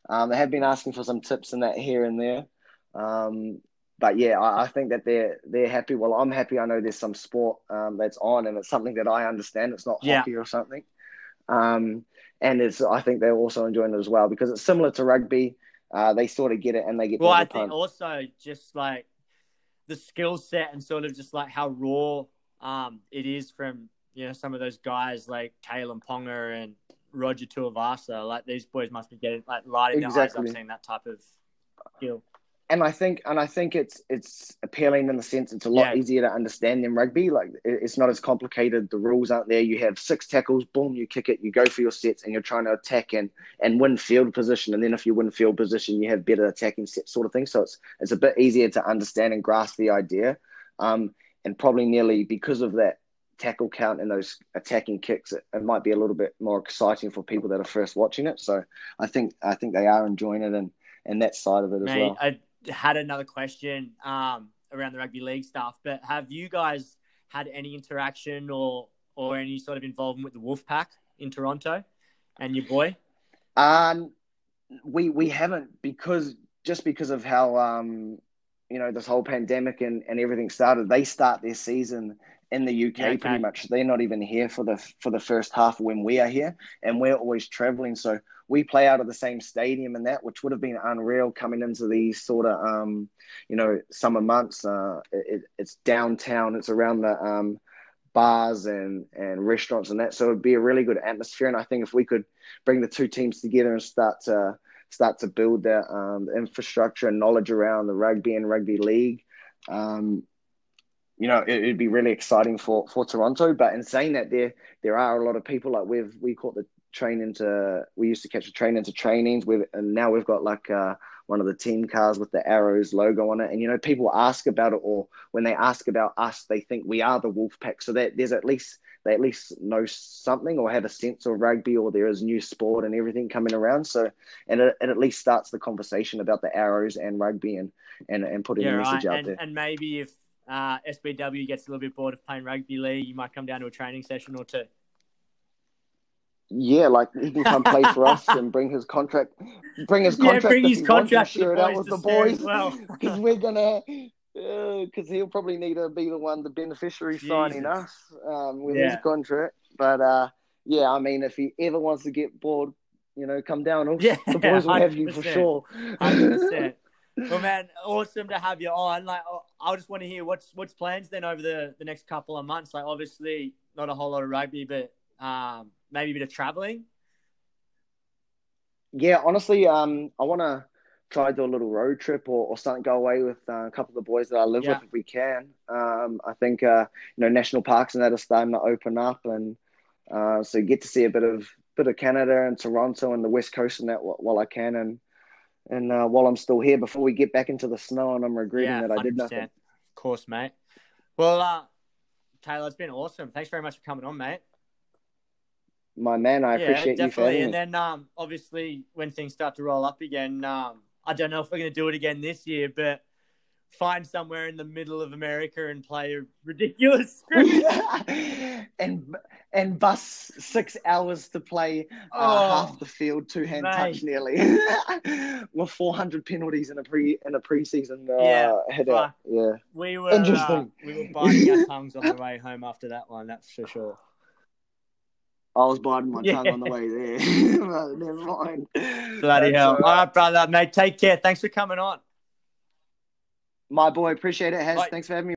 Speaker 2: um, they have been asking for some tips and that here and there. Um, but yeah, I, I think that they're they're happy. Well, I'm happy. I know there's some sport um, that's on, and it's something that I understand. It's not
Speaker 1: Yeah.
Speaker 2: hockey or something. Um, and it's I think they're also enjoying it as well because it's similar to rugby. Uh, they sort of get it and they get
Speaker 1: well, I think also just like the skill set and sort of just like how raw um, it is from you know some of those guys like Kalyn Ponga and Roger Tuivasa. Like these boys must be getting like lighting their eyes
Speaker 2: Exactly.
Speaker 1: up seeing that type of skill.
Speaker 2: And I think and I think it's it's appealing in the sense it's a lot
Speaker 1: Yeah.
Speaker 2: easier to understand than rugby. Like it's not as complicated. The rules aren't there. You have six tackles, boom, you kick it, you go for your sets, and you're trying to attack and and win field position. And then if you win field position, you have better attacking sets, sort of thing. So it's it's a bit easier to understand and grasp the idea. Um, and probably nearly because of that tackle count and those attacking kicks, it, it might be a little bit more exciting for people that are first watching it. So I think I think they are enjoying it and and that side of it as
Speaker 1: Mate,
Speaker 2: well.
Speaker 1: I had another question um, around the rugby league stuff, but have you guys had any interaction or or any sort of involvement with the Wolfpack in Toronto and your boy?
Speaker 2: Um, we we haven't because just because of how um you know this whole pandemic and, and everything started. They start their season in the UK yeah, pretty much. They're not even here for the for the first half when we are here, and we're always traveling. So we play out of the same stadium and that, which would have been unreal coming into these sort of um, you know summer months. Uh, it, it's downtown. It's around the um, bars and and restaurants and that. So it'd be a really good atmosphere. And I think if we could bring the two teams together and start to start to build that um, infrastructure and knowledge around the rugby and rugby league. Um, you know, it, would be really exciting for, for Toronto. But in saying that, there there are a lot of people like we've we caught the train into we used to catch the train into trainings with, and now we've got like uh, one of the team cars with the arrows logo on it. And you know, people ask about it, or when they ask about us, they think we are the Wolfpack. So that there's at least they at least know something or have a sense of rugby or there is new sport and everything coming around. So, and it, it at least starts the conversation about the arrows and rugby and, and, and putting yeah, a message
Speaker 1: right.
Speaker 2: out
Speaker 1: and,
Speaker 2: there.
Speaker 1: And maybe if uh, SBW gets a little bit bored of playing rugby league, you might come down to a training session or two.
Speaker 2: Yeah, like he can come play for us and bring his contract, bring his contract.
Speaker 1: Yeah, bring his contract.
Speaker 2: Share it out with the boys, well, because we're gonna because uh, he'll probably need to be the one, the beneficiary Jesus. signing us um, with yeah. his contract. But uh, yeah, I mean, if he ever wants to get bored, you know, come down. Yeah, the boys will have you for sure.
Speaker 1: well, man, awesome to have you on. Like, I just want to hear what's what's plans then over the the next couple of months. Like, obviously, not a whole lot of rugby, but um, maybe a bit of traveling.
Speaker 2: Yeah, honestly, um, I want to try to do a little road trip or, or something, go away with uh, a couple of the boys that I live yeah. with if we can. Um, I think uh, you know national parks and that are starting to open up, and uh, so get to see a bit of bit of Canada and Toronto and the West Coast and that while I can, and and uh, while I'm still here before we get back into the snow and I'm regretting yeah, that I did nothing. Of
Speaker 1: course, mate. Well, uh, Tayler, it's been awesome. Thanks very much for coming on, mate.
Speaker 2: My man, I yeah, appreciate definitely. you for having
Speaker 1: And then, um, obviously, when things start to roll up again, um, I don't know if we're going to do it again this year, but find somewhere in the middle of America and play a ridiculous script
Speaker 2: and and bus six hours to play uh, oh, half the field two hand touch nearly with four hundred penalties in a pre in a preseason uh, yeah, head out. Yeah,
Speaker 1: we were interesting. Uh, we were biting our tongues on the way home after that one. That's for sure.
Speaker 2: I was biting my yeah. tongue on the way there. Never mind.
Speaker 1: Bloody That's hell. All right. all right, brother, mate. Take care. Thanks for coming on.
Speaker 2: My boy, appreciate it, Has. Thanks for having me.